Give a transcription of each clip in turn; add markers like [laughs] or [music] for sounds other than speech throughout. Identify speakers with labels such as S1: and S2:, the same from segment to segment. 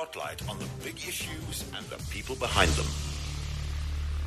S1: spotlight on the big issues and the people behind them.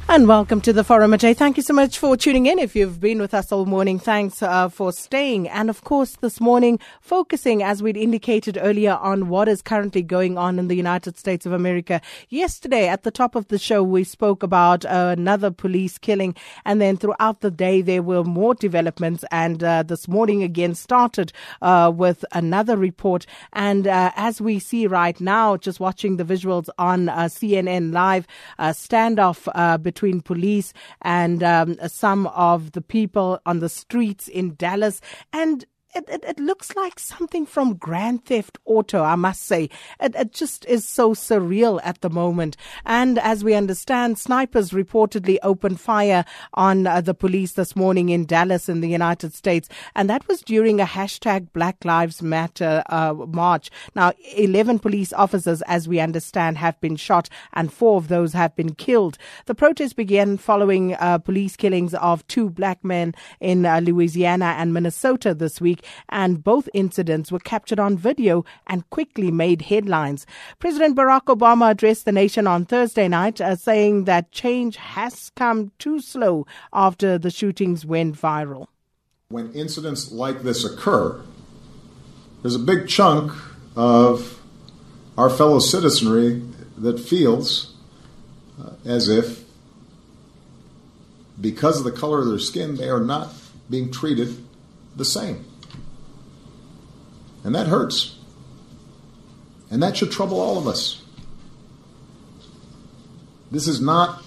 S2: And welcome to the Forum today. Thank you so much for tuning in. If you've been with us all morning, thanks uh, for staying. And of course, this morning, focusing, as we'd indicated earlier, on what is currently going on in the United States of America. Yesterday, at the top of the show, we spoke about uh, another police killing. And then throughout the day, there were more developments. And uh, this morning again started uh, with another report. And uh, as we see right now, just watching the visuals on uh, CNN Live, standoff between between police and um, some of the people on the streets in Dallas. And it, it, it, looks like something from Grand Theft Auto, I must say. It, it just is so surreal at the moment. And as we understand, snipers reportedly opened fire on uh, the police this morning in Dallas in the United States. And that was during a hashtag Black Lives Matter uh, march. Now, 11 police officers, as we understand, have been shot and four of those have been killed. The protest began following uh, police killings of two black men in uh, Louisiana and Minnesota this week and both incidents were captured on video and quickly made headlines. President Barack Obama addressed the nation on Thursday night, uh, saying that change has come too slow after the shootings went viral.
S3: When incidents like this occur, there's a big chunk of our fellow citizenry that feels uh, as if, because of the color of their skin, they are not being treated the same. And that hurts. And that should trouble all of us. This is not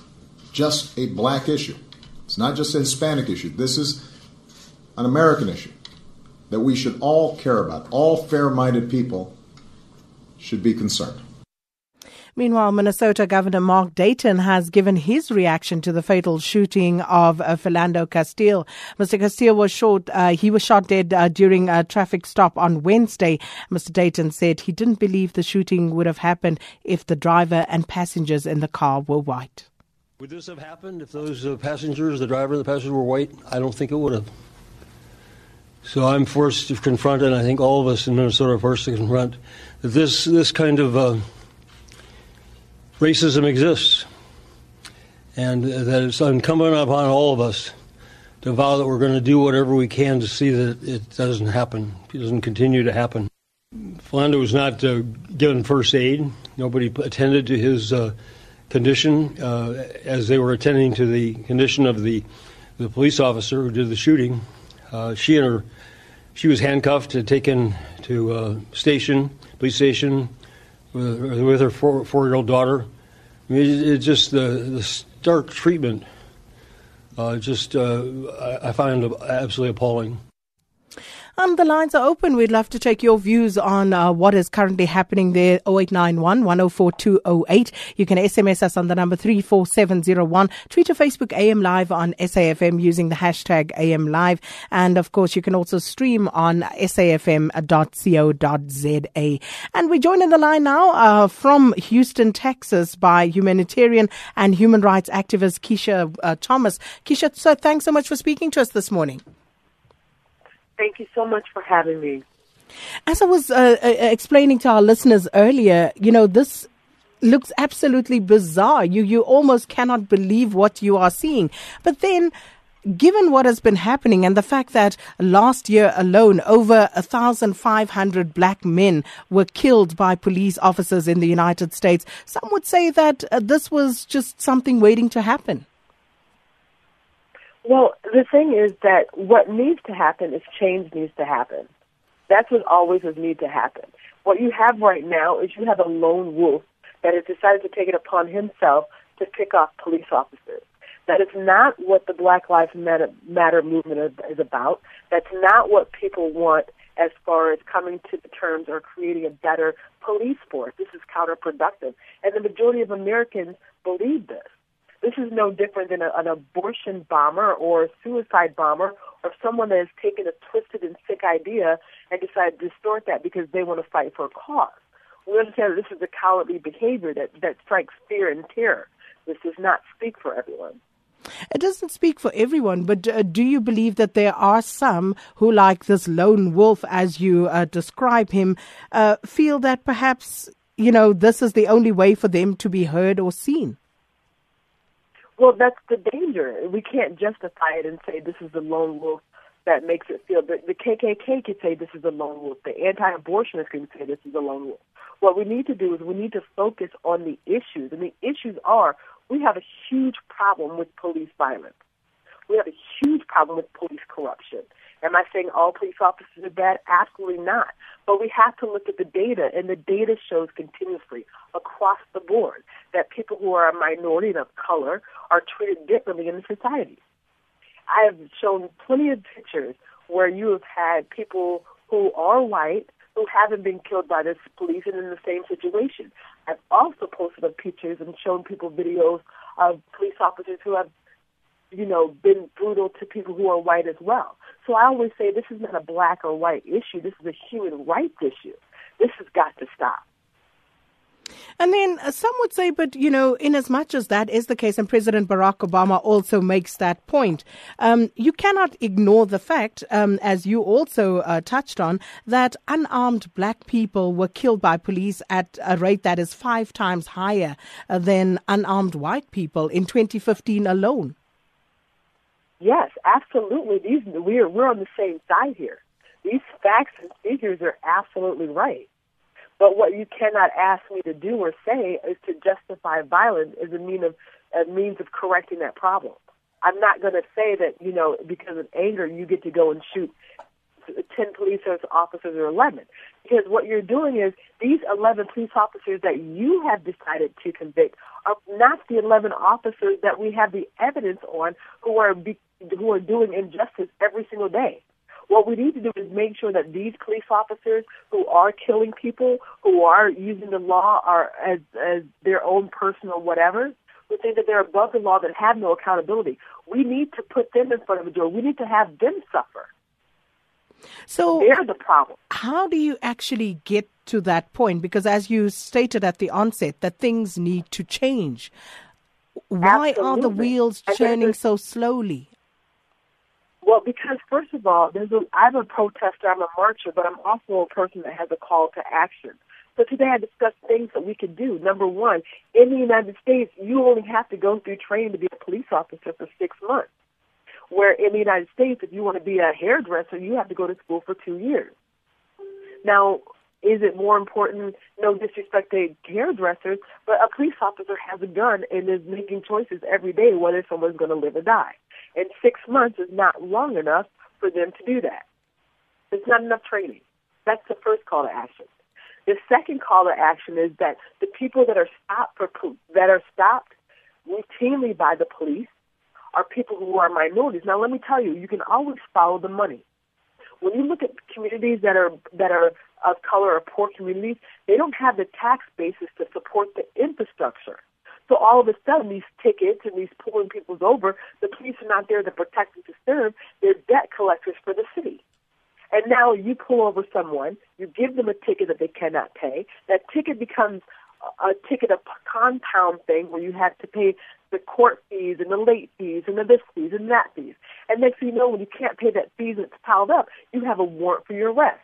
S3: just a black issue. It's not just a Hispanic issue. This is an American issue that we should all care about. All fair minded people should be concerned.
S2: Meanwhile, Minnesota Governor Mark Dayton has given his reaction to the fatal shooting of uh, Philando Castile. Mr. Castile was shot, uh, he was shot dead uh, during a traffic stop on Wednesday. Mr. Dayton said he didn't believe the shooting would have happened if the driver and passengers in the car were white.
S4: Would this have happened if those uh, passengers, the driver and the passengers were white? I don't think it would have. So I'm forced to confront, and I think all of us in Minnesota are forced to confront that this this kind of uh, racism exists, and that it's incumbent upon all of us to vow that we're going to do whatever we can to see that it doesn't happen, it doesn't continue to happen. Philando was not uh, given first aid. Nobody attended to his uh, condition uh, as they were attending to the condition of the the police officer who did the shooting. Uh, she and her she was handcuffed and taken to uh, station, police station, with, with her four, four year old daughter. I mean, it's just the, the stark treatment. Uh, just uh, I find absolutely appalling.
S2: And the lines are open. We'd love to take your views on uh, what is currently happening there. 0891 104208. You can SMS us on the number 34701. Tweet or Facebook AM Live on SAFM using the hashtag AM Live. And of course, you can also stream on safm.co.za. And we join in the line now uh, from Houston, Texas by humanitarian and human rights activist Keshia uh, Thomas. Keshia, so thanks so much for speaking to us this morning.
S5: Thank you so much for having me.
S2: As I was uh, uh, explaining to our listeners earlier, you know, this looks absolutely bizarre. You you almost cannot believe what you are seeing. But then given what has been happening and the fact that last year alone over 1,500 black men were killed by police officers in the United States, some would say that uh, this was just something waiting to happen.
S5: Well, the thing is that what needs to happen is change needs to happen. That's what always has need to happen. What you have right now is you have a lone wolf that has decided to take it upon himself to pick off police officers. That is not what the Black Lives Matter, Matter movement is about. That's not what people want as far as coming to the terms or creating a better police force. This is counterproductive. And the majority of Americans believe this. This is no different than a, an abortion bomber or a suicide bomber or someone that has taken a twisted and sick idea and decided to distort that because they want to fight for a cause. We understand that this is a cowardly behavior that, that strikes fear and terror. This does not speak for everyone.
S2: It doesn't speak for everyone, but uh, do you believe that there are some who, like this lone wolf, as you uh, describe him, uh, feel that perhaps you know, this is the only way for them to be heard or seen.
S5: Well, that's the danger. We can't justify it and say this is the lone wolf that makes it feel. The, the KKK could say this is a lone wolf. The anti-abortionists can say this is a lone wolf. What we need to do is we need to focus on the issues, and the issues are we have a huge problem with police violence. We have a huge problem with police corruption. Am I saying all police officers are bad? Absolutely not. But we have to look at the data, and the data shows continuously across the board that people who are a minority and of color are treated differently in society. I have shown plenty of pictures where you have had people who are white who haven't been killed by the police and in the same situation. I've also posted up pictures and shown people videos of police officers who have, you know, been brutal to people who are white as well. So I always say this is not a black or white issue. This is a human rights issue. This has got to stop.
S2: And then uh, some would say, but you know, in as much as that is the case, and President Barack Obama also makes that point, um, you cannot ignore the fact, um, as you also uh, touched on, that unarmed black people were killed by police at a rate that is five times higher uh, than unarmed white people in 2015 alone.
S5: Yes, absolutely. These we're we're on the same side here. These facts and figures are absolutely right. But what you cannot ask me to do or say is to justify violence as a mean of a means of correcting that problem. I'm not going to say that you know because of anger you get to go and shoot ten police officers or eleven, because what you're doing is these eleven police officers that you have decided to convict are not the eleven officers that we have the evidence on who are be, who are doing injustice every single day. What we need to do is make sure that these police officers who are killing people, who are using the law are as as their own personal whatever, who think that they're above the law that have no accountability. We need to put them in front of the door. We need to have them suffer.
S2: So
S5: they're the problem.
S2: How do you actually get to that point? Because as you stated at the onset, that things need to change. Why
S5: Absolutely.
S2: are the wheels churning so slowly?
S5: Well, because first of all, there's a, I'm a protester, I'm a marcher, but I'm also a person that has a call to action. So today I discussed things that we could do. Number one, in the United States, you only have to go through training to be a police officer for six months. Where in the United States, if you want to be a hairdresser, you have to go to school for two years. Now, is it more important? No disrespect to hairdressers, but a police officer has a gun and is making choices every day whether someone's going to live or die. And six months is not long enough for them to do that. It's not enough training. That's the first call to action. The second call to action is that the people that are stopped for that are stopped routinely by the police are people who are minorities. Now, let me tell you, you can always follow the money. When you look at communities that are that are of color or poor communities, they don't have the tax basis to support the infrastructure. So all of a sudden, these tickets and these pulling people over, the police are not there to protect and to serve. They're debt collectors for the city. And now you pull over someone, you give them a ticket that they cannot pay. That ticket becomes a ticket, a compound thing where you have to pay the court fees and the late fees and the this fees and that fees. And next thing you know, when you can't pay that fees and it's piled up, you have a warrant for your arrest.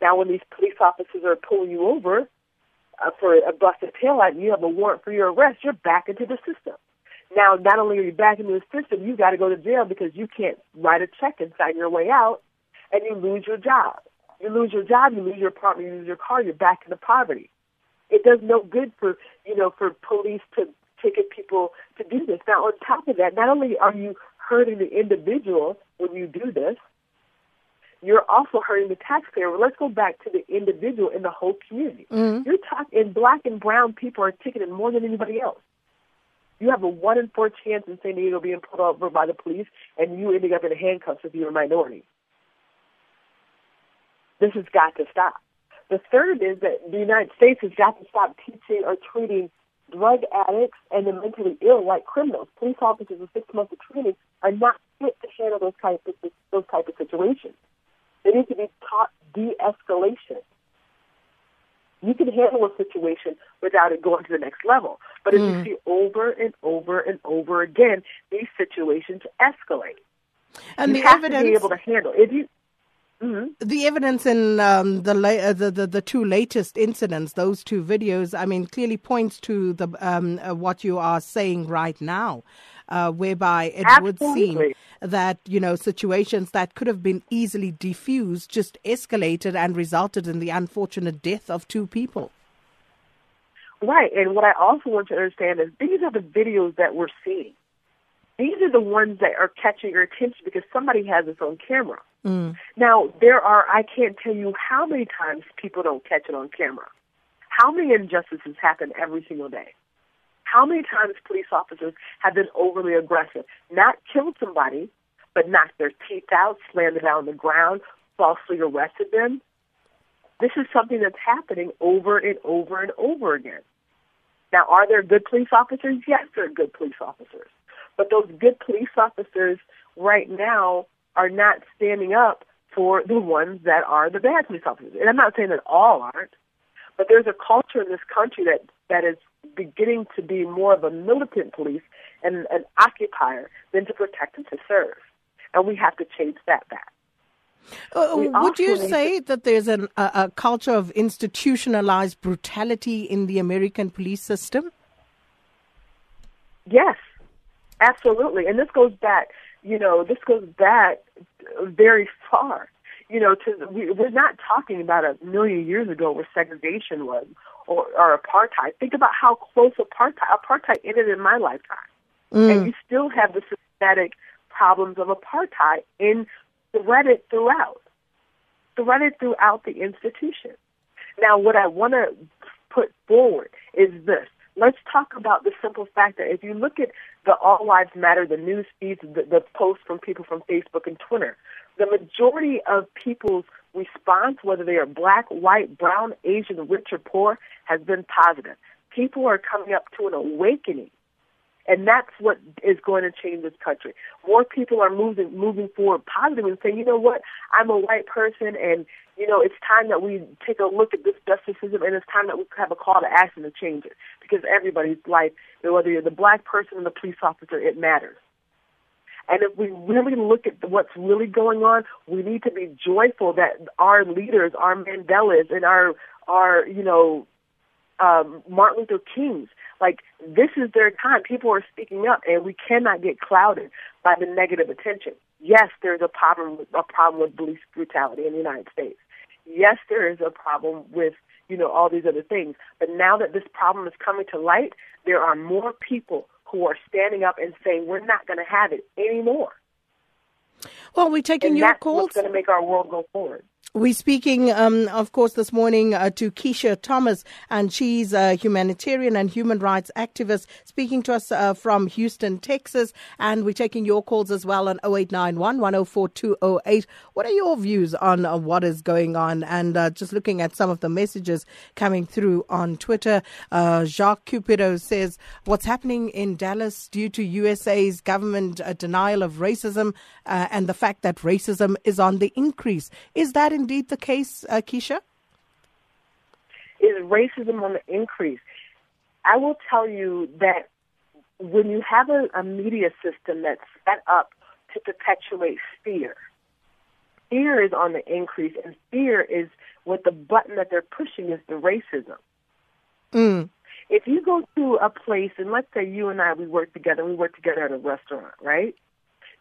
S5: Now, when these police officers are pulling you over uh, for a busted taillight and you have a warrant for your arrest, you're back into the system. Now, not only are you back into the system, you got to go to jail because you can't write a check and sign your way out, and you lose your job. You lose your job, you lose your apartment, you lose your car, you're back into poverty. It does no good for you know for police to ticket people to do this. Now, on top of that, not only are you hurting the individual when you do this, you're also hurting the taxpayer. Well, let's go back to the individual in the whole community.
S2: Mm-hmm.
S5: You're talking black and brown people are ticketed more than anybody else. You have a one in four chance in San Diego being pulled over by the police, and you ending up in handcuffs if you're a minority. This has got to stop. The third is that the United States has got to stop teaching or treating drug addicts and the mentally ill like criminals. Police officers with six months of training are not fit to handle those type of those type of situations. They need to be taught de-escalation. You can handle a situation without it going to the next level. But if
S2: Mm.
S5: you see over and over and over again, these situations escalate.
S2: And
S5: you
S2: the
S5: have
S2: evidence
S5: to be able to handle. If you Mm-hmm.
S2: The evidence in um, the, la- uh, the, the the two latest incidents, those two videos, I mean, clearly points to the um, uh, what you are saying right now, uh, whereby it would seem that you know situations that could have been easily diffused just escalated and resulted in the unfortunate death of two people.
S5: Right, and what I also want to understand is these are the videos that we're seeing. These are the ones that are catching your attention because somebody has this on camera. Now, there are, I can't tell you how many times people don't catch it on camera. How many injustices happen every single day? How many times police officers have been overly aggressive, not killed somebody, but knocked their teeth out, slammed them on the ground, falsely arrested them? This is something that's happening over and over and over again. Now, are there good police officers? Yes, there are good police officers. But those good police officers right now are not standing up for the ones that are the bad police officers. And I'm not saying that all aren't, but there's a culture in this country that, that is beginning to be more of a militant police and an occupier than to protect and to serve. And we have to change that back.
S2: Uh, would you say that there's an, a, a culture of institutionalized brutality in the American police system?
S5: Yes, absolutely. And this goes back, you know, this goes back very far. You know, to we, we're not talking about a million years ago where segregation was or, or apartheid. Think about how close apartheid apartheid ended in my lifetime, and mm. you still have the systematic problems of apartheid in threaded throughout, threaded throughout the institution. Now, what I want to put forward is this. Let's talk about the simple fact that if you look at the All Lives Matter, the news feeds, the, the posts from people from Facebook and Twitter, the majority of people's response, whether they are black, white, brown, Asian, rich, or poor, has been positive. People are coming up to an awakening and that's what is going to change this country. More people are moving moving forward positive and saying, you know what, I'm a white person, and you know it's time that we take a look at this justice system, and it's time that we have a call to action to change it because everybody's life, whether you're the black person or the police officer, it matters. And if we really look at what's really going on, we need to be joyful that our leaders, our Mandelas, and our our you know um, Martin Luther King's. Like this is their time. People are speaking up, and we cannot get clouded by the negative attention. Yes, there's a problem with, a problem with police brutality in the United States. Yes, there is a problem with you know all these other things. But now that this problem is coming to light, there are more people who are standing up and saying we're not going to have it anymore.
S2: Well, we're taking
S5: And
S2: your
S5: that's
S2: calls.
S5: what's going to make our world go forward.
S2: We're speaking, um, of course, this morning uh, to Keshia Thomas, and she's a humanitarian and human rights activist, speaking to us uh, from Houston, Texas. And we're taking your calls as well on 0891 104 208. What are your views on uh, what is going on? And uh, just looking at some of the messages coming through on Twitter, uh, Jacques Cupido says, What's happening in Dallas due to USA's government uh, denial of racism and the fact that racism is on the increase? Is that indeed the case, uh, Keshia?
S5: is racism on the increase. I will tell you that when you have a, a media system that's set up to perpetuate fear, fear is on the increase, and fear is what the button that they're pushing is the racism.
S2: Mm.
S5: If you go to a place, and let's say you and I, we work together, we work together at a restaurant, right?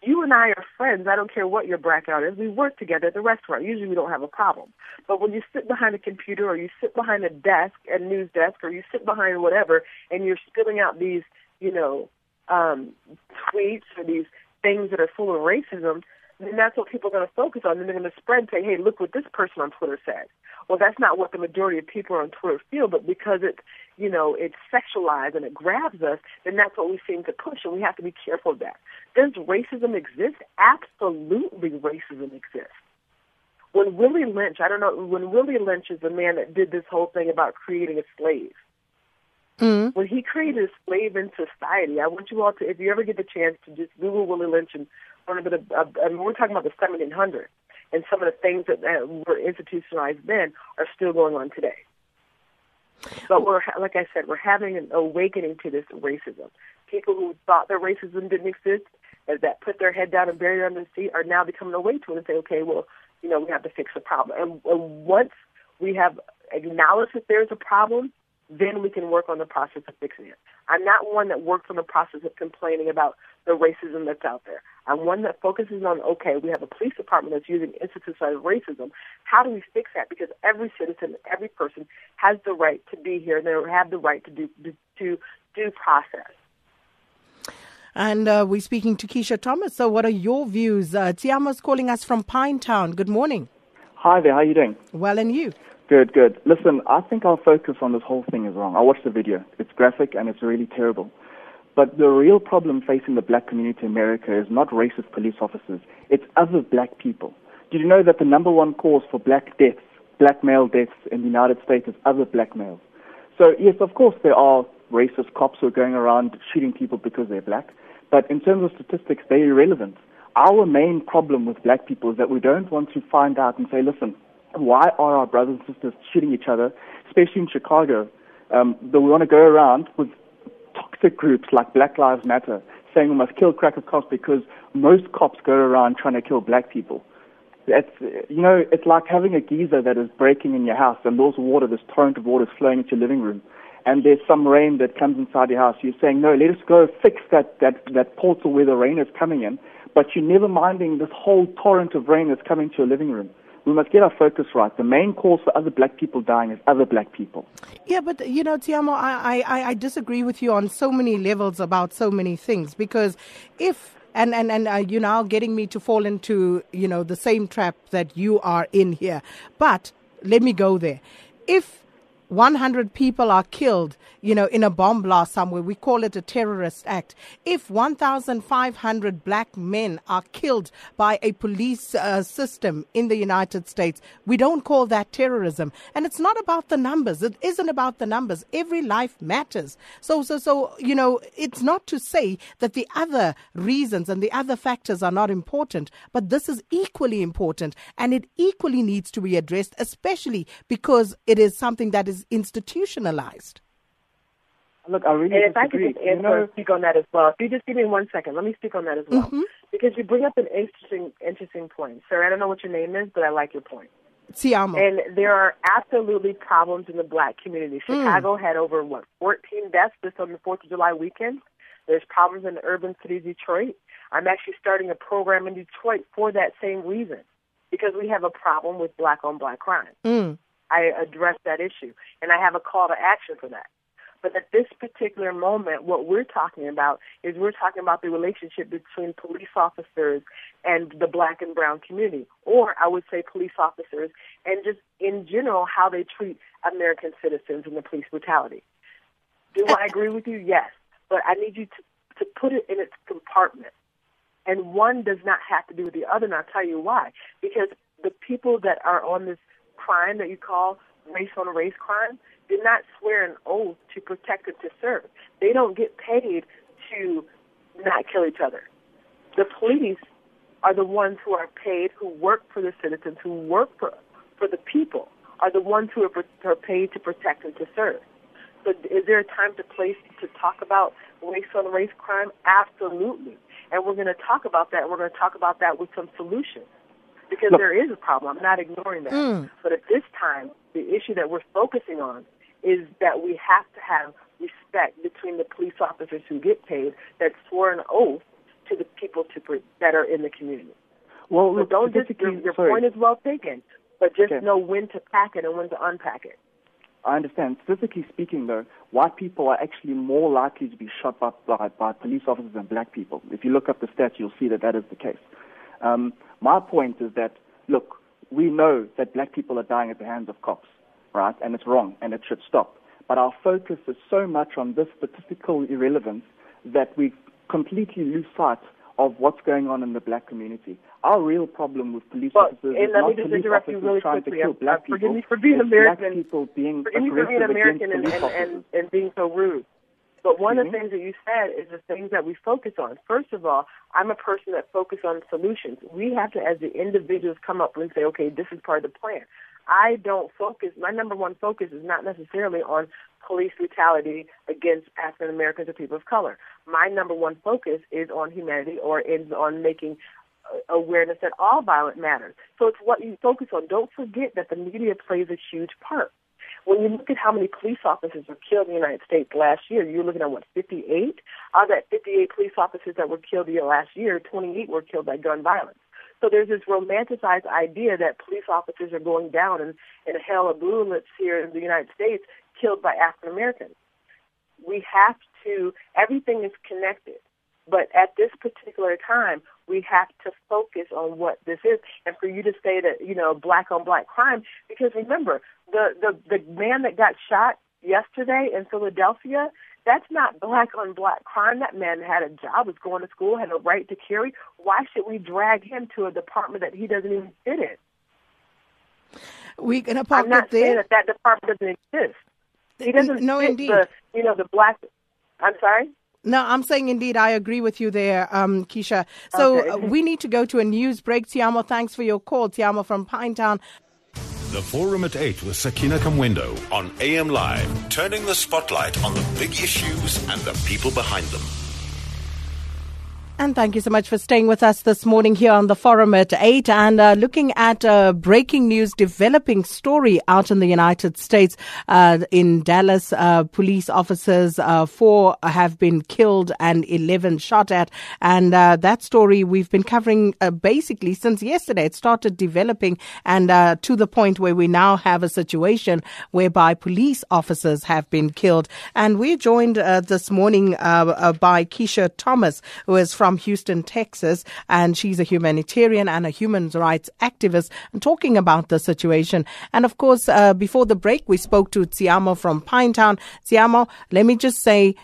S5: You and I are friends. I don't care what your background is. We work together at the restaurant. Usually we don't have a problem. But when you sit behind a computer or you sit behind a desk, a news desk, or you sit behind whatever, and you're spilling out these, you know, um, tweets or these things that are full of racism, then that's what people are going to focus on. And they're going to spread and say, hey, look what this person on Twitter said. Well, that's not what the majority of people on Twitter feel, but because it's, you know, it's sexualized and it grabs us, then that's what we seem to push, and we have to be careful of that. Does racism exist? Absolutely, racism exists. When Willie Lynch, I don't know, when Willie Lynch is the man that did this whole thing about creating a slave,
S2: Mm.
S5: when he created a slave in society, I want you all to, if you ever get the chance, to just Google Willie Lynch and learn a bit of, of I mean, we're talking about the 1700s, and some of the things that uh, were institutionalized then are still going on today. But we're, like I said, we're having an awakening to this racism. People who thought that racism didn't exist, that put their head down and buried it under the seat, are now becoming awake to it and say, okay, well, you know, we have to fix the problem. And, and once we have acknowledged that there's a problem, then we can work on the process of fixing it. I'm not one that works on the process of complaining about the racism that's out there. I'm one that focuses on, okay, we have a police department that's using institutionalized racism. How do we fix that? Because every citizen, every person has the right to be here and they have the right to do, to due process.
S2: And uh, we're speaking to Keshia Thomas. So, what are your views? Uh, Tiamo's calling us from Pinetown. Good morning.
S6: Hi there. How are you doing?
S2: Well, and you?
S6: Good, good. Listen, I think our focus on this whole thing is wrong. I watched the video. It's graphic and it's really terrible. But the real problem facing the black community in America is not racist police officers. It's other black people. Did you know that the number one cause for black deaths, black male deaths in the United States is other black males? So yes, of course there are racist cops who are going around shooting people because they're black. But in terms of statistics, they're irrelevant. Our main problem with black people is that we don't want to find out and say, listen, why are our brothers and sisters shooting each other, especially in Chicago? Um, that we want to go around with toxic groups like Black Lives Matter saying we must kill cracker cops because most cops go around trying to kill black people. It's, you know, it's like having a geyser that is breaking in your house and there's water, this torrent of water is flowing into your living room. And there's some rain that comes inside your house. You're saying, no, let us go fix that, that, that portal where the rain is coming in. But you're never minding this whole torrent of rain that's coming to your living room we must get our focus right. The main cause for other black people dying is other black people.
S2: Yeah, but you know, Tiamo, I, I, I disagree with you on so many levels about so many things because if and and and uh, you're now getting me to fall into you know the same trap that you are in here, but let me go there. If 100 people are killed, you know, in a bomb blast somewhere. We call it a terrorist act. If 1,500 black men are killed by a police uh, system in the United States, we don't call that terrorism. And it's not about the numbers. It isn't about the numbers. Every life matters. So, so, so, you know, it's not to say that the other reasons and the other factors are not important, but this is equally important and it equally needs to be addressed, especially because it is something that is institutionalized.
S6: Look, I really
S5: and
S6: if I
S5: could just
S6: answer
S5: you know, speak on that as well. If you just give me one second, let me speak on that as well.
S2: Mm-hmm.
S5: Because you bring up an interesting interesting point. Sir, I don't know what your name is, but I like your point.
S2: Tiamo.
S5: And there are absolutely problems in the black community.
S2: Mm.
S5: Chicago had over what, fourteen deaths just on the Fourth of July weekend. There's problems in the urban city Detroit. I'm actually starting a program in Detroit for that same reason. Because we have a problem with black on black crime.
S2: Mm.
S5: I address that issue. And I have a call to action for that. But at this particular moment, what we're talking about is we're talking about the relationship between police officers and the black and brown community, or I would say police officers, and just in general how they treat American citizens and the police brutality. Do I [laughs] agree with you? Yes. But I need you to, to put it in its compartment. And one does not have to do with the other, and I'll tell you why. Because the people that are on this crime that you call race on race crime, did not swear an oath to protect and to serve. They don't get paid to not kill each other. The police are the ones who are paid, who work for the citizens, who work for for the people, are the ones who are, are paid to protect and to serve. So, is there a time to place to talk about race on race crime? Absolutely, and we're going to talk about that. We're going to talk about that with some solutions because
S6: Look.
S5: there is a problem. I'm not ignoring that.
S2: Mm.
S5: But at this time, the issue that we're focusing on is that we have to have respect between the police officers who get paid that swore an oath to the people to pre- that are in the community.
S6: Well,
S5: So don't just your, your point is well taken, but just
S6: Okay.
S5: know when to pack it and when to unpack it.
S6: I understand. Statistically speaking, though, white people are actually more likely to be shot by, by, by police officers than black people. If you look up the stats, you'll see that that is the case. Um, my point is that, look, we know that black people are dying at the hands of cops, right? And it's wrong, and it should stop. But our focus is so much on this statistical irrelevance that we completely lose sight of what's going on in the black community. Our real problem with police
S5: Well,
S6: officers
S5: and
S6: is not police officers
S5: really
S6: trying
S5: quickly.
S6: to kill black
S5: uh, forgive
S6: people.
S5: me for being American.
S6: Black people being
S5: Forgive me for being American and, and, and, and being so rude. But one of the
S6: mm-hmm.
S5: things that you said is the things that we focus on. First of all, I'm a person that focuses on solutions. We have to, as the individuals, come up and say, okay, this is part of the plan. I don't focus, my number one focus is not necessarily on police brutality against African Americans or people of color. My number one focus is on humanity or is on making uh, awareness that all violence matters. So it's what you focus on. Don't forget that the media plays a huge part. When you look at how many police officers were killed in the United States last year, you're looking at what, 58? Out of that 58 police officers that were killed the last year, 28 were killed by gun violence. So there's this romanticized idea that police officers are going down in, in a hell of bullets here in the United States killed by African Americans. We have to, everything is connected. But at this particular time, we have to focus on what this is. And for you to say that, you know, black on black crime, because remember, the, the, the man that got shot yesterday in Philadelphia, that's not black on black crime. That man had a job, was going to school, had a right to carry. Why should we drag him to a department that he doesn't even fit in?
S2: To park
S5: I'm not
S2: there.
S5: saying that that department doesn't exist. He doesn't
S2: no,
S5: fit
S2: indeed.
S5: the, you know, the black. I'm sorry.
S2: No, I'm saying indeed, I agree with you there, um, Keshia. So
S5: Okay.
S2: uh, we need to go to a news break. Tiamo, thanks for your call. Tiamo from Pinetown.
S1: The Forum at 8 with Sakina Kamwendo on AM Live, turning the spotlight on the big issues and the people behind them.
S2: And thank you so much for staying with us this morning here on the forum at 8 and uh, looking at uh, breaking news, developing story out in the United States. Uh, in Dallas, uh, police officers, uh, four have been killed and 11 shot at. And that story we've been covering basically since yesterday. It started developing and to the point where we now have a situation whereby police officers have been killed. And we're joined this morning by Keshia Thomas, who is from Houston, Texas, and she's a humanitarian and a human rights activist, and talking about the situation. And of course, uh, before the break, we spoke to Tsiamo from Pinetown. Tsiamo, let me just say,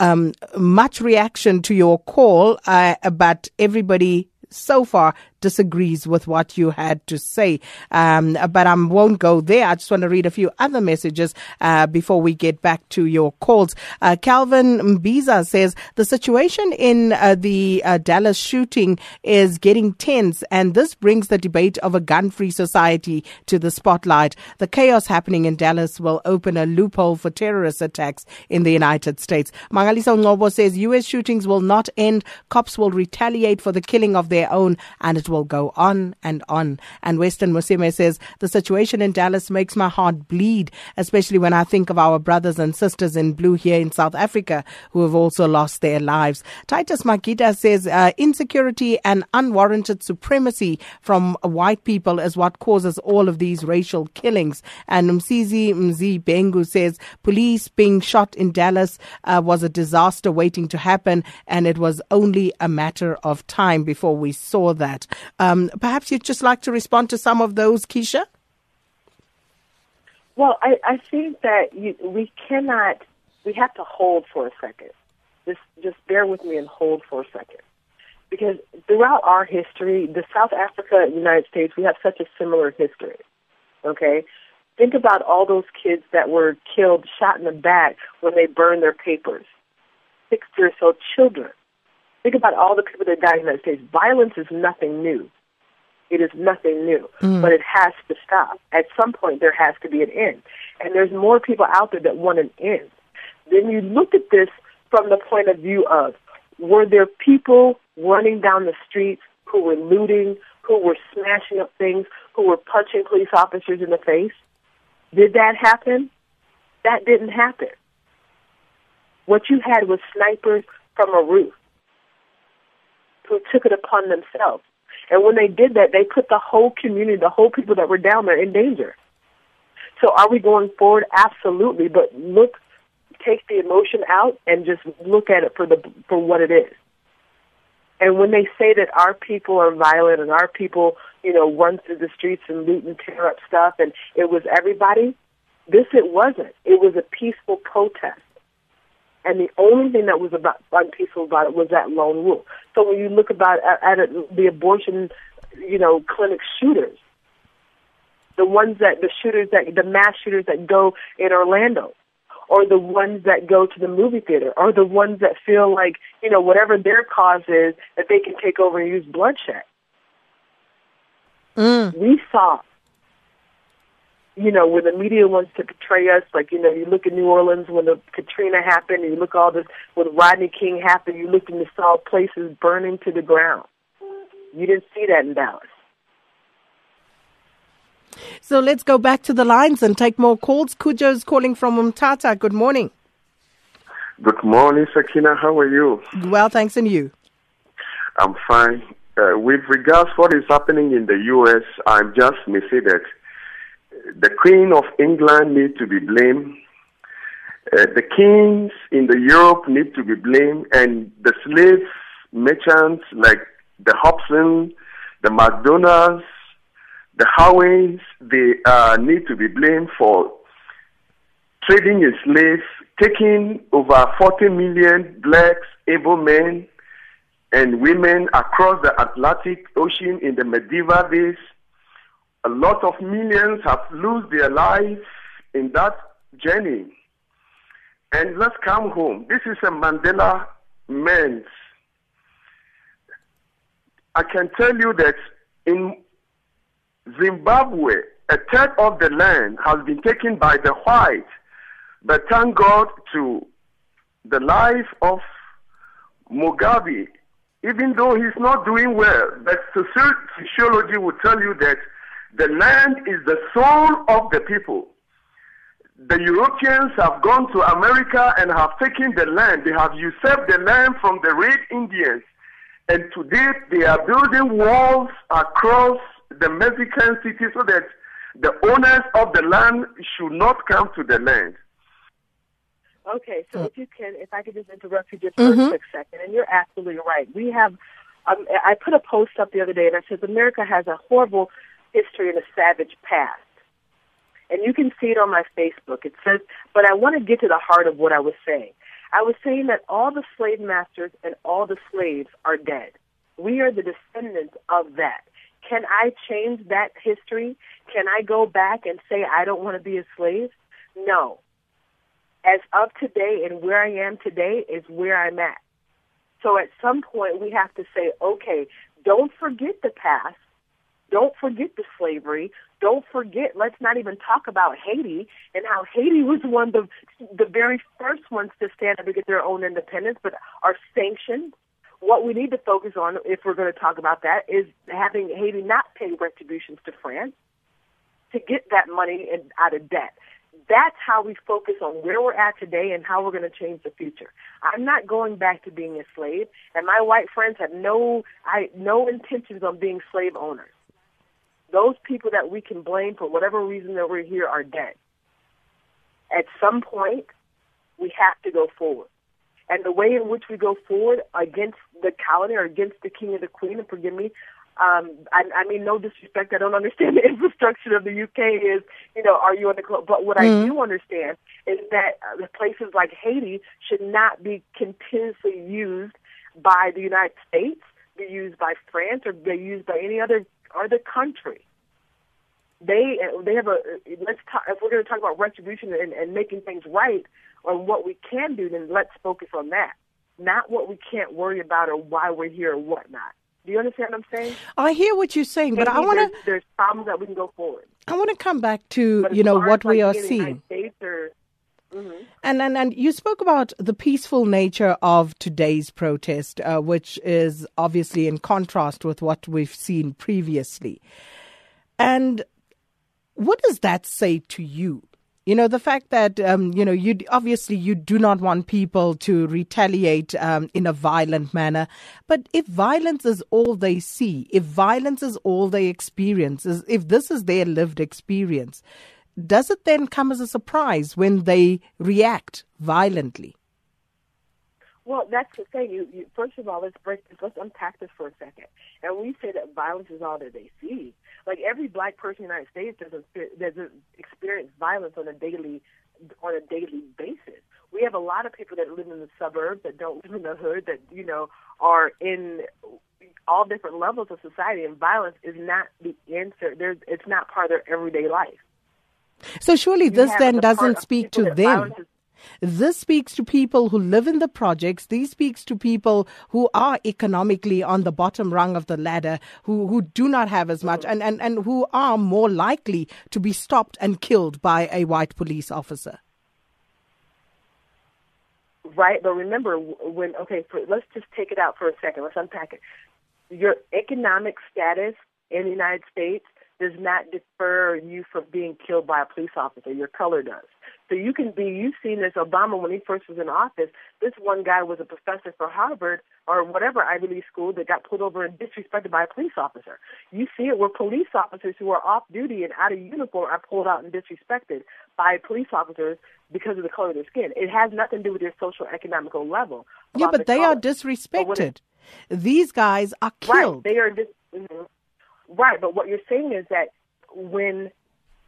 S2: um, much reaction to your call, uh, but everybody so far disagrees with what you had to say. Um, but I won't go there. I just want to read a few other messages uh, before we get back to your calls. Uh, Calvin Mbiza says the situation in uh, the uh, Dallas shooting is getting tense, and this brings the debate of a gun-free society to the spotlight. The chaos happening in Dallas will open a loophole for terrorist attacks in the United States. Mangalisa Ngobo says U.S. shootings will not end. Cops will retaliate for the killing of their own, and it will go on and on. And Western Musime says the situation in Dallas makes my heart bleed, especially when I think of our brothers and sisters in blue here in South Africa who have also lost their lives. Titus Makita says uh, insecurity and unwarranted supremacy from white people is what causes all of these racial killings. And Msizi Mzi Bengu says police being shot in Dallas uh, was a disaster waiting to happen, and it was only a matter of time before we saw that. Um, perhaps you'd just like to respond to some of those, Keshia?
S5: Well, I, I think that you, we cannot, we have to hold for a second. Just, just bear with me and hold for a second. Because throughout our history, the South Africa United States, we have such a similar history. Okay? Think about all those kids that were killed, shot in the back when they burned their papers. Six or so children. Think about all the people that died in the United States. Violence is nothing new. It is nothing new, mm. but it has to stop. At some point, there has to be an end. And there's more people out there that want an end. Then you look at this from the point of view of were there people running down the streets who were looting, who were smashing up things, who were punching police officers in the face? Did that happen? That didn't happen. What you had was snipers from a roof took it upon themselves. And when they did that, they put the whole community, the whole people that were down there in danger. So are we going forward? Absolutely. But look, take the emotion out and just look at it for the for what it is. And when they say that our people are violent and our people, you know, run through the streets and loot and tear up stuff and it was everybody, this it wasn't. It was a peaceful protest. And the only thing that was about unpeaceful about it was that lone wolf. So when you look about at, at it, the abortion, you know, clinic shooters, the ones that the shooters that the mass shooters that go in Orlando, or the ones that go to the movie theater, or the ones that feel like you know whatever their cause is that they can take over and use bloodshed. Mm. We saw you know, when the media wants to portray us, like, you know, you look at New Orleans when the Katrina happened, and you look all this, when Rodney King happened, you looked and you saw places burning to the ground. You didn't see that in Dallas.
S2: So let's go back to the lines and take more calls. Kujo's calling from Umtata. Good morning.
S7: Good morning, Sakina. How are you?
S2: Well, thanks, and you?
S7: I'm fine. Uh, with regards what is happening in the U.S., I'm just may say that the Queen of England needs to be blamed. Uh, the kings in the Europe need to be blamed, and the slave merchants like the Hobson, the McDonald's, the Howens, they uh, need to be blamed for trading in slaves, taking over 40 million blacks, able men, and women across the Atlantic Ocean in the medieval days. A lot of millions have lost their lives in that journey. And let's come home. This is a Mandela meant. I can tell you that in Zimbabwe, a third of the land has been taken by the white. But thank God to the life of Mugabe, even though he's not doing well, but sociology will tell you that the land is the soul of the people. The Europeans have gone to America and have taken the land. They have usurped the land from the Red Indians. And today they are building walls across the Mexican city so that the owners of the land should not come to the land.
S5: Okay, so if you can, if I could just interrupt you just for mm-hmm. a quick second, and you're absolutely right. We have, um, I put a post up the other day and I said America has a horrible history and a savage past. And you can see it on my Facebook. It says, but I want to get to the heart of what I was saying. I was saying that all the slave masters and all the slaves are dead. We are the descendants of that. Can I change that history? Can I go back and say I don't want to be a slave? No. As of today and where I am today is where I'm at. So at some point we have to say, okay, don't forget the past. Don't forget the slavery. Don't forget, let's not even talk about Haiti and how Haiti was one of the, the very first ones to stand up to get their own independence, but are sanctioned what we need to focus on, if we're going to talk about that, is having Haiti not pay retributions to France to get that money out of debt. That's how we focus on where we're at today and how we're going to change the future. I'm not going back to being a slave, and my white friends have no, I, no intentions on being slave owners. Those people that we can blame for whatever reason that we're here are dead. At some point, we have to go forward and the way in which we go forward against the colony or against the king and the queen, and forgive me, um, I, I mean, no disrespect. I don't understand [laughs] the infrastructure of the UK. Is you know, are you on the club? But what mm-hmm. I do understand is that uh, places like Haiti should not be continuously used by the United States, be used by France, or be used by any other other country. They they have a let's talk, if we're going to talk about retribution and, and making things right on what we can do, then let's focus on that, not what we can't worry about or why we're here or whatnot. Do you understand what I'm saying?
S2: I hear what you're saying, but I want to.
S5: There's, there's, problems that we can go forward.
S2: I want to come back to you know what we are seeing.
S5: Or, mm-hmm.
S2: And, and and you spoke about the peaceful nature of today's protest, uh, which is obviously in contrast with what we've seen previously. And what does that say to you? You know, the fact that, um, you know, you obviously you do not want people to retaliate um, in a violent manner. But if violence is all they see, if violence is all they experience, if this is their lived experience, does it then come as a surprise when they react violently?
S5: Well, that's the thing. You, you, first of all, let's break this. Let's unpack this for a second. And we say that violence is all that they see. Like every black person in the United States doesn't doesn't experience violence on a daily on a daily basis. We have a lot of people that live in the suburbs that don't live in the hood that you know are in all different levels of society, and violence is not the answer. There's it's not part of their everyday life.
S2: So surely you this then doesn't speak to them. This speaks to people who live in the projects. This speaks to people who are economically on the bottom rung of the ladder, who, who do not have as much, and, and, and who are more likely to be stopped and killed by a white police officer.
S5: Right, but remember when, okay, for, let's just take it out for a second. Let's unpack it. your economic status in the United States does not defer you from being killed by a police officer. Your color does. So you can be, you've seen this, Obama, when he first was in office, this one guy was a professor for Harvard or whatever Ivy League school that got pulled over and disrespected by a police officer. You see it where police officers who are off duty and out of uniform are pulled out and disrespected by police officers because of the color of their skin. It has nothing to do with their social economical level.
S2: Yeah, but they
S5: color.
S2: are disrespected. These guys are killed.
S5: Right, they are dis- mm-hmm. Right. But what you're saying is that when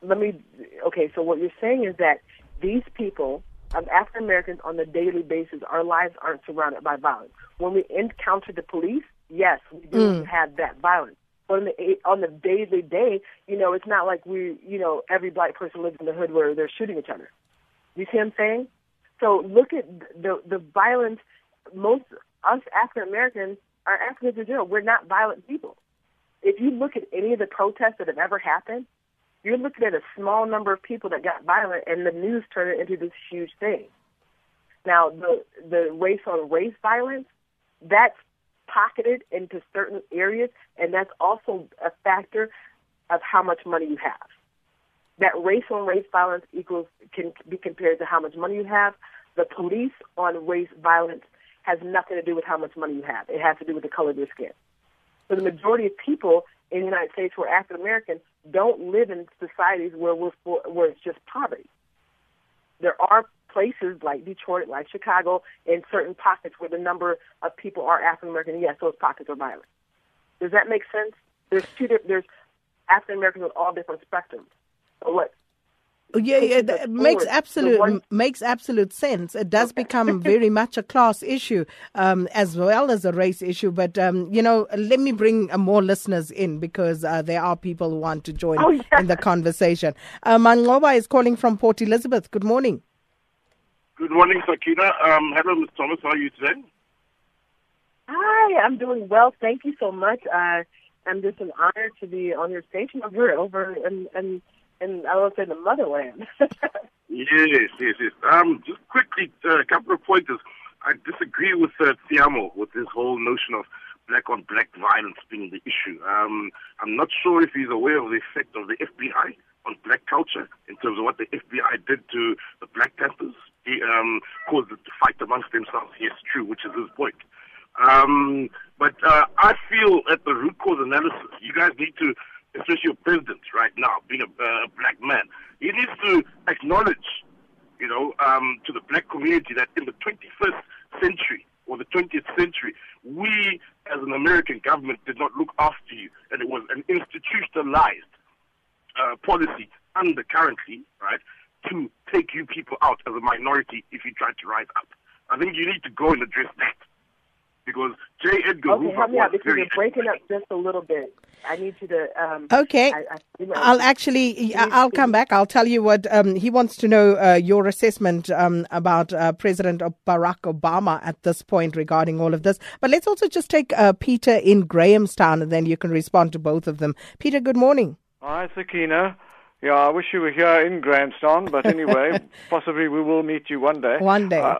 S5: let me okay, so what you're saying is that these people, um, African Americans, on a daily basis, our lives aren't surrounded by violence. When we encounter the police, yes, we do mm. have that violence. But on the on the daily day, you know, it's not like we, you know, every black person lives in the hood where they're shooting each other. You see what I'm saying? So look at the the violence. Most us African Americans are Africans in general. We're not violent people. If you look at any of the protests that have ever happened, you're looking at a small number of people that got violent, and the news turned it into this huge thing. Now, the the race on race violence, that's pocketed into certain areas, and that's also a factor of how much money you have. That race on race violence equals can be compared to how much money you have. The police on race violence has nothing to do with how much money you have. It has to do with the color of your skin. So the majority of people in the United States who are African American don't live in societies where we're for, where it's just poverty. There are places like Detroit, like Chicago, in certain pockets where the number of people are African American. Yes, those pockets are violent. Does that make sense? There's two. There's African Americans with all different spectrums. What
S2: yeah, yeah, it makes absolute one... makes absolute sense. It does okay. become [laughs] very much a class issue um, as well as a race issue. But um, you know, let me bring uh, more listeners in because uh, there are people who want to join
S5: oh, yeah.
S2: in the conversation. Uh, Mangoba is calling from Port Elizabeth. Good morning.
S8: Good morning, Sakina. Um, hello, Ms. Thomas. How are you today?
S5: Hi, I'm doing well. Thank you so much. Uh, I'm just an honor to be on your station over over and and and I would say the motherland. [laughs]
S8: yes, yes, yes. Um, just quickly, uh, a couple of pointers. I disagree with uh, Tiamo with this whole notion of black on black violence being the issue. Um, I'm not sure if he's aware of the effect of the FBI on black culture in terms of what the FBI did to the Black Panthers. He um, caused it to fight amongst themselves. Yes, true, which is his point. Um, but uh, I feel at the root cause analysis, you guys need to especially a president right now, being a uh, black man, he needs to acknowledge, you know, um, to the black community that in the 21st century or the 20th century, we as an American government did not look after you, and it was an institutionalized uh, policy under currently, right, to take you people out as a minority if you try to rise up. I think you need to go and address that because J. Edgar
S5: okay,
S8: Hoover
S5: help me out because you're breaking up just a little bit. I need you to. Um,
S2: okay,
S5: I,
S2: I, will actually. I'll come back. I'll tell you what um, he wants to know. Uh, your assessment um, about uh, President Barack Obama at this point regarding all of this. But let's also just take uh, Peter in Grahamstown, and then you can respond to both of them. Peter, good morning.
S9: Hi, Sakina. Yeah, I wish you were here in Grahamstown, but anyway, [laughs] possibly we will meet you one day.
S2: One day. Uh,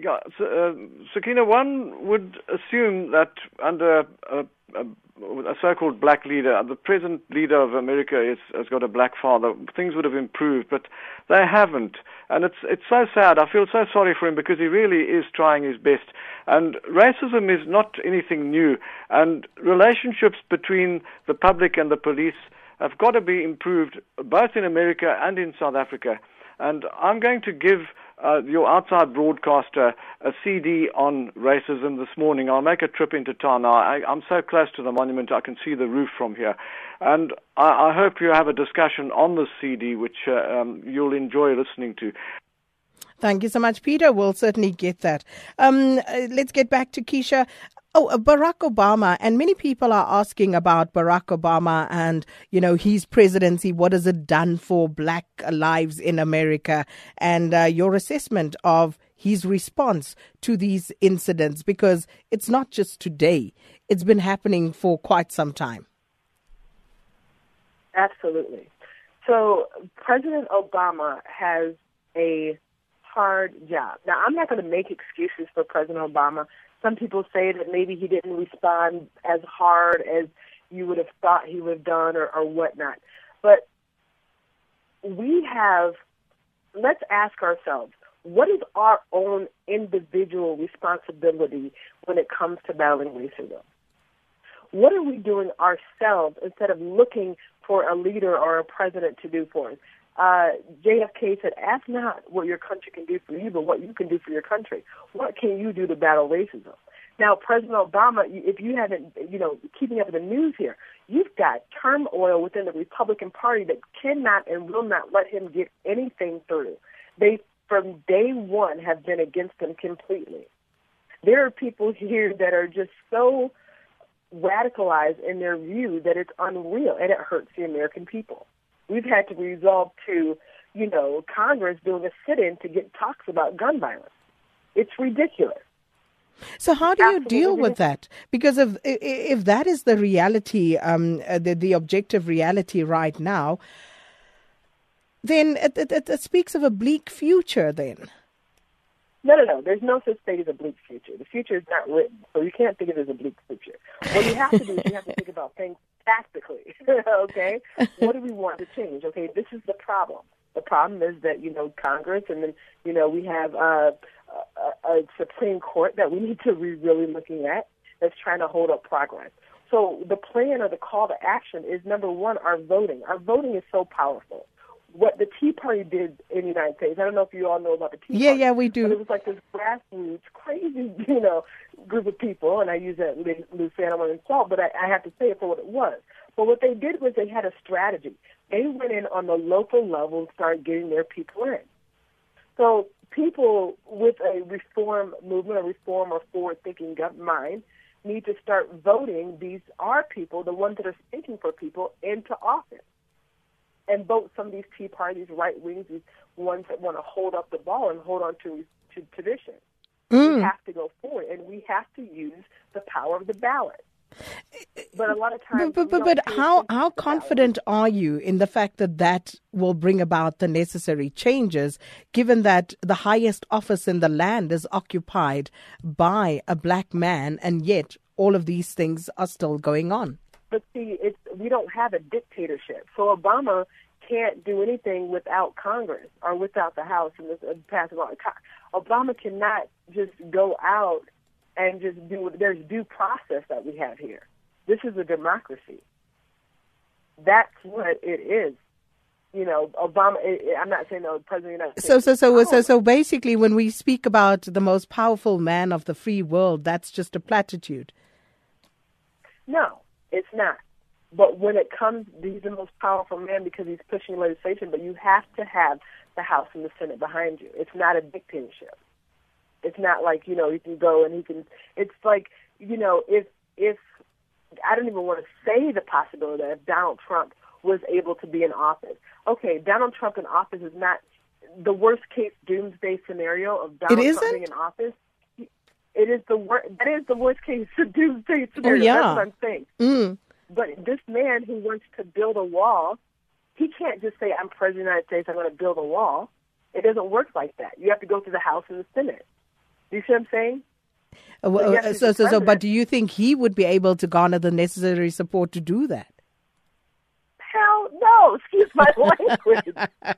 S9: yeah, so, uh, Sakina, one would assume that under a, a, a, so-called black leader, the present leader of America is, has got a black father, things would have improved, but they haven't. And it's, it's so sad. I feel so sorry for him because he really is trying his best. And racism is not anything new. And relationships between the public and the police – have got to be improved both in America and in South Africa. And I'm going to give uh, your outside broadcaster a CD on racism this morning. I'll make a trip into town. I, am so close to the monument, I can see the roof from here. And I, I hope you have a discussion on this CD, which uh, um, you'll enjoy listening to.
S2: Thank you so much, Peter. We'll certainly get that. Um, uh, let's get back to Keshia. Oh, uh, Barack Obama, and many people are asking about Barack Obama and, you know, his presidency. What has it done for black lives in America? And uh, your assessment of his response to these incidents, because it's not just today, it's been happening for quite some time.
S5: Absolutely. So, President Obama has a hard job. Now, I'm not going to make excuses for President Obama. Some people say that maybe he didn't respond as hard as you would have thought he would have done or, or whatnot. But we have, let's ask ourselves, what is our own individual responsibility when it comes to battling racism? What are we doing ourselves instead of looking for a leader or a president to do for us? Uh, JFK said, ask not what your country can do for you, but what you can do for your country. What can you do to battle racism? Now, President Obama, if you haven't, you know, keeping up with the news here, you've got turmoil within the Republican Party that cannot and will not let him get anything through. They, from day one, have been against him completely. There are people here that are just so radicalized in their view that it's unreal and it hurts the American people. We've had to resolve to, you know, Congress doing a sit-in to get talks about gun violence. It's ridiculous.
S2: So how do you deal with that? Because if if that is the reality, um, uh, the the objective reality right now, then it, it, it speaks of a bleak future. Then.
S5: No, no, no. There's no such thing as a bleak future. The future is not written, so you can't think of it as a bleak future. What you have to do is you have to think about things tactically. [laughs] okay, what do we want to change? Okay, this is the problem. The problem is that you know Congress, and then you know we have uh, a, a Supreme Court that we need to be really looking at that's trying to hold up progress. So the plan or the call to action is number one, our voting. Our voting is so powerful. What the Tea Party did in the United States, I don't know if you all know about the Tea
S2: yeah,
S5: Party.
S2: Yeah, yeah, we do.
S5: It was like this grassroots, crazy, [laughs] you know, group of people, and I use that loose animal insult, but I, I have to say it for what it was. But what they did was they had a strategy. They went in on the local level and started getting their people in. So people with a reform movement, a reform or forward-thinking mind, need to start voting these are people, the ones that are speaking for people, into office. And vote some of these Tea Parties, right wings, these ones that want to hold up the ball and hold on to, to tradition. Mm. We have to go forward, and we have to use the power of the ballot. But a lot of times,
S2: but but, but how how confident are you in the fact that that will bring about the necessary changes, given that the highest office in the land is occupied by a black man, and yet all of these things are still going on?
S5: But see, it's we don't have a dictatorship, so Obama can't do anything without Congress or without the House and this, passing law. Obama cannot just go out and just do there's due process that we have here. This is a democracy. That's what it is. You know, Obama. I'm not saying no president. Of the
S2: so, so, so, so, so, basically, when we speak about the most powerful man of the free world, that's just a platitude.
S5: No, it's not. But when it comes, he's the most powerful man because he's pushing legislation. But you have to have the House and the Senate behind you. It's not a dictatorship. It's not like you know he can go and he can. It's like you know if if I don't even want to say the possibility that if Donald Trump was able to be in office. Okay, Donald Trump in office is not the worst case doomsday scenario of Donald Trump being in office. It is the worst. That is the worst case doomsday scenario.
S2: Oh, yeah.
S5: That's what I'm saying.
S2: Mm.
S5: But this man who wants to build a wall, he can't just say, "I'm president of the United States. I'm going to build a wall." It doesn't work like that. You have to go through the House and the Senate. You see what I'm saying?
S2: Uh, well, so, so, so, so, but do you think he would be able to garner the necessary support to do that?
S5: Hell no! Excuse my [laughs] language. [laughs]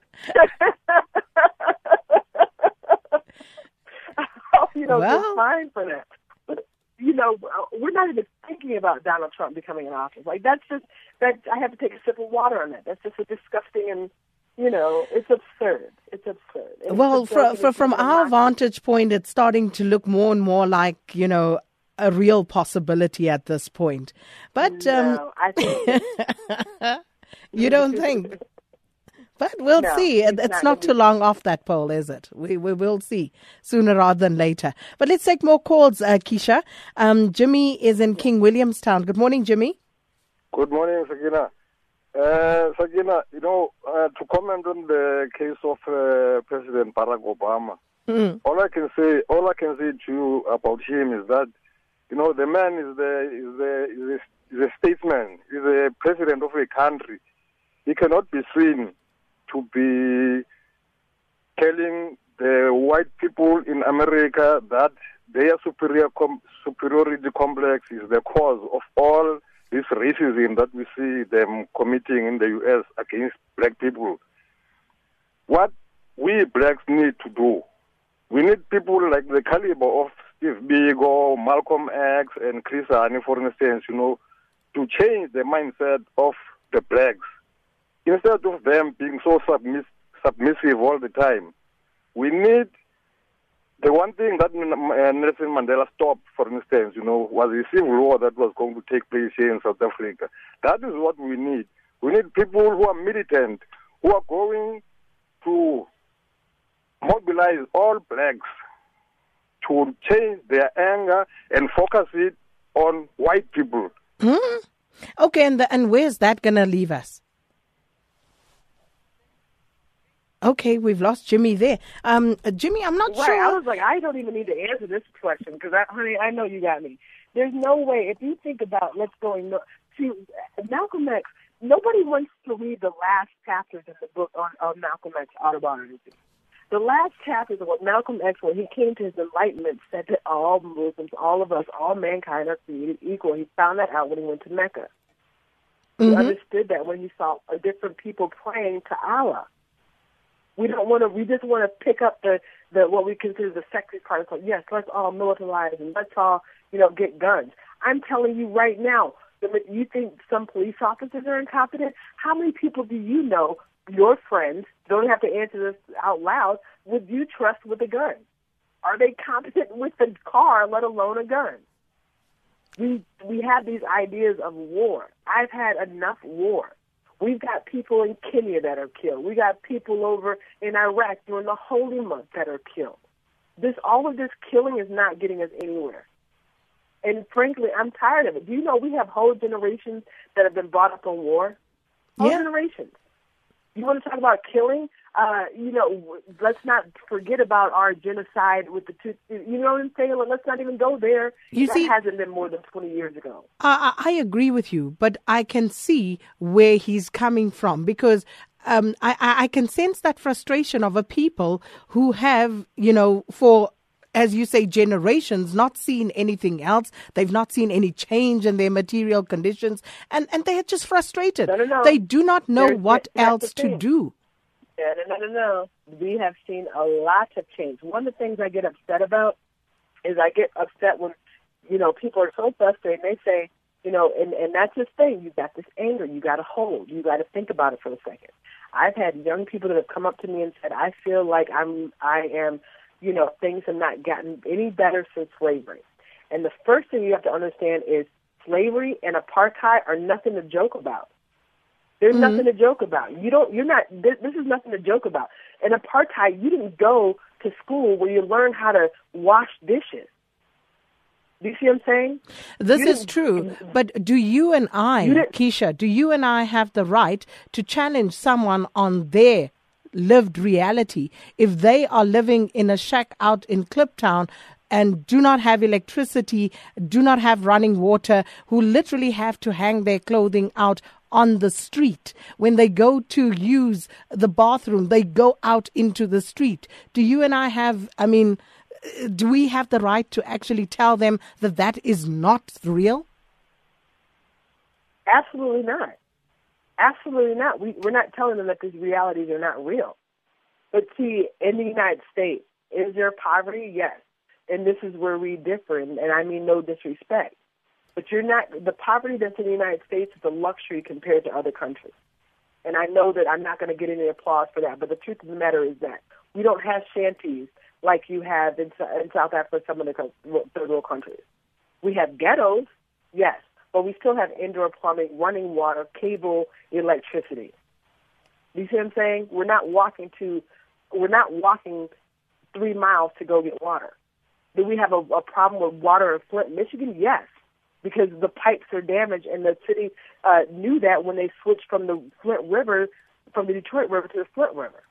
S5: you know, well, fine for that. But you know, we're not even thinking about Donald Trump becoming in office. Like that's just that. I have to take a sip of water on that. That's just a disgusting and you know, it's absurd. It's absurd. It's
S2: well, from from, from our vantage point, it's starting to look more and more like you know a real possibility at this point. But
S5: um, I think [laughs]
S2: you don't [laughs] think. But we'll
S5: no,
S2: see. It's,
S5: it's
S2: not, not too long off that poll, is it? We we will see sooner rather than later. But let's take more calls, uh, Keshia. Um, Jimmy is in King Williamstown. Good morning, Jimmy.
S10: Good morning, Sakina. Uh, Sakina, you know, uh, to comment on the case of uh, President Barack Obama,
S2: mm.
S10: all I can say, all I can say to you about him is that, you know, the man is the is the is a, is a statesman, is a president of a country. He cannot be seen to be telling the white people in America that their superior com- superiority complex is the cause of all this racism that we see them committing in the U.S. against black people. What we blacks need to do, we need people like the caliber of Steve Biko, Malcolm X, and Chris Hani, for instance, you know, to change the mindset of the blacks. Instead of them being so submiss- submissive all the time, we need the one thing that uh, Nelson Mandela stopped, for instance, you know, was the civil war that was going to take place here in South Africa. That is what we need. We need people who are militant, who are going to mobilize all blacks to change their anger and focus it on white people.
S2: Mm. Okay, and the, and where's that going to leave us? Okay, we've lost Jimmy there. Um, uh, Jimmy, I'm not
S5: right,
S2: sure.
S5: I was like, I don't even need to answer this question because, honey, I know you got me. There's no way. If you think about let's going see Malcolm X, nobody wants to read the last chapters in the book on, on Malcolm X autobiography. The last chapters of what Malcolm X, when he came to his enlightenment, said that all Muslims, all of us, all mankind are created equal. He found that out when he went to Mecca.
S2: Mm-hmm.
S5: He understood that when he saw different people praying to Allah. We don't want to. We just want to pick up the the what we consider the sexy part. Like, yes, let's all militarize and let's all you know get guns. I'm telling you right now. You think some police officers are incompetent? How many people do you know, your friends, don't have to answer this out loud, would you trust with a gun? Are they competent with a car, let alone a gun? We we have these ideas of war. I've had enough war. We've got people in Kenya that are killed. We got people over in Iraq during the holy month that are killed. This all of this killing is not getting us anywhere. And frankly, I'm tired of it. Do you know we have whole generations that have been brought up on war? Whole
S2: Yeah.
S5: generations. You want to talk about killing? Uh, you know, let's not forget about our genocide with the two. You know what I'm saying? Let's not even go there.
S2: You
S5: that
S2: see-
S5: hasn't been more than 20 years ago.
S2: I, I agree with you, but I can see where he's coming from because um, I, I can sense that frustration of a people who have, you know, for as you say, generations not seen anything else. They've not seen any change in their material conditions, and and they are just frustrated.
S5: No, no, no.
S2: They do not know
S5: There's-
S2: what
S5: the
S2: else to do.
S5: No, no, no, no. We have seen a lot of change. One of the things I get upset about is I get upset when, you know, people are so frustrated. They say, you know, and and that's the thing. You got this anger. You got to hold. You got to think about it for a second. I've had young people that have come up to me and said, I feel like I'm, I am, you know, things have not gotten any better since slavery. And the first thing you have to understand is slavery and apartheid are nothing to joke about. There's mm-hmm. nothing to joke about. You don't. You're not. This, this is nothing to joke about. In apartheid, you didn't go to school where you learn how to wash dishes. Do you see what I'm saying?
S2: This
S5: You
S2: is true, but do you and I,
S5: You
S2: Keshia, do you and I have the right to challenge someone on their lived reality if they are living in a shack out in Kliptown and do not have electricity, do not have running water, who literally have to hang their clothing out on the street. When they go to use the bathroom, they go out into the street. Do you and I have, I mean, do we have the right to actually tell them that that is not real?
S5: Absolutely not. Absolutely not. We, we're not telling them that these realities are not real. But see, in the United States, is there poverty? Yes. And this is where we differ, and I mean no disrespect. But you're not, the poverty that's in the United States is a luxury compared to other countries. And I know that I'm not going to get any applause for that, but the truth of the matter is that we don't have shanties like you have in, in South Africa, some of the third world countries. We have ghettos, yes, but we still have indoor plumbing, running water, cable, electricity. You see what I'm saying? We're not walking to, we're not walking three miles to go get water. Do we have a, a problem with water in Flint, Michigan? Yes, because the pipes are damaged, and the city uh, knew that when they switched from the Flint River, from the Detroit River to the Flint River.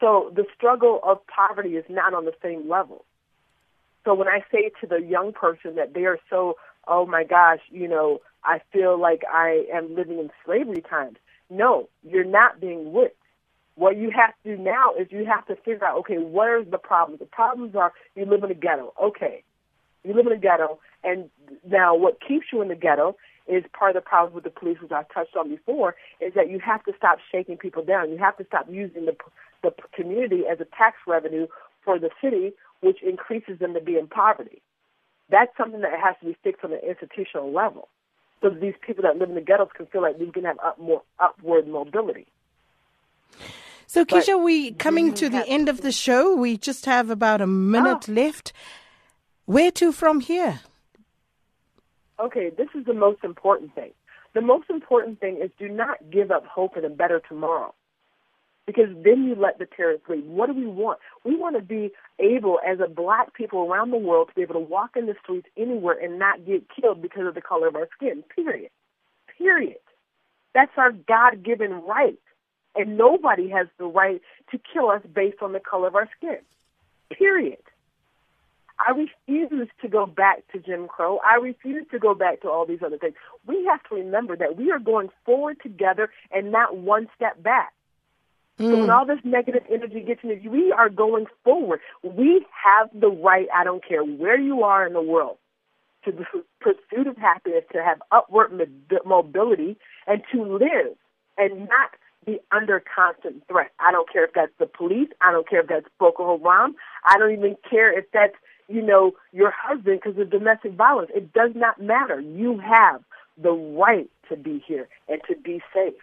S5: So the struggle of poverty is not on the same level. So when I say to the young person that they are so, oh my gosh, you know, I feel like I am living in slavery times. No, you're not being whipped. What you have to do now is you have to figure out, okay, where's the problem? The problems are you live in a ghetto. Okay, you live in a ghetto, and now what keeps you in the ghetto is part of the problem with the police, which I touched on before, is that you have to stop shaking people down. You have to stop using the the community as a tax revenue for the city, which increases them to be in poverty. That's something that has to be fixed on an institutional level, so that these people that live in the ghettos can feel like we can have up more upward mobility.
S2: So, Keshia, we coming to the end of the show. We just have about a minute
S5: Oh.
S2: left. Where to from here?
S5: Okay, this is the most important thing. The most important thing is do not give up hope in a better tomorrow. Because then you let the terrorists lead. What do we want? We want to be able, as a black people around the world, to be able to walk in the streets anywhere and not get killed because of the color of our skin. Period. Period. That's our God given right. And nobody has the right to kill us based on the color of our skin. Period. I refuse to go back to Jim Crow. I refuse to go back to all these other things. We have to remember that we are going forward together and not one step back. So hmm. when all this negative energy gets in you, we are going forward. We have the right, I don't care where you are in the world, to the pursuit of happiness, to have upward mobility, and to live and not be under constant threat. I don't care if that's the police. I don't care if that's Boko Haram. I don't even care if that's, you know, your husband because of domestic violence. It does not matter. You have the right to be here and to be safe.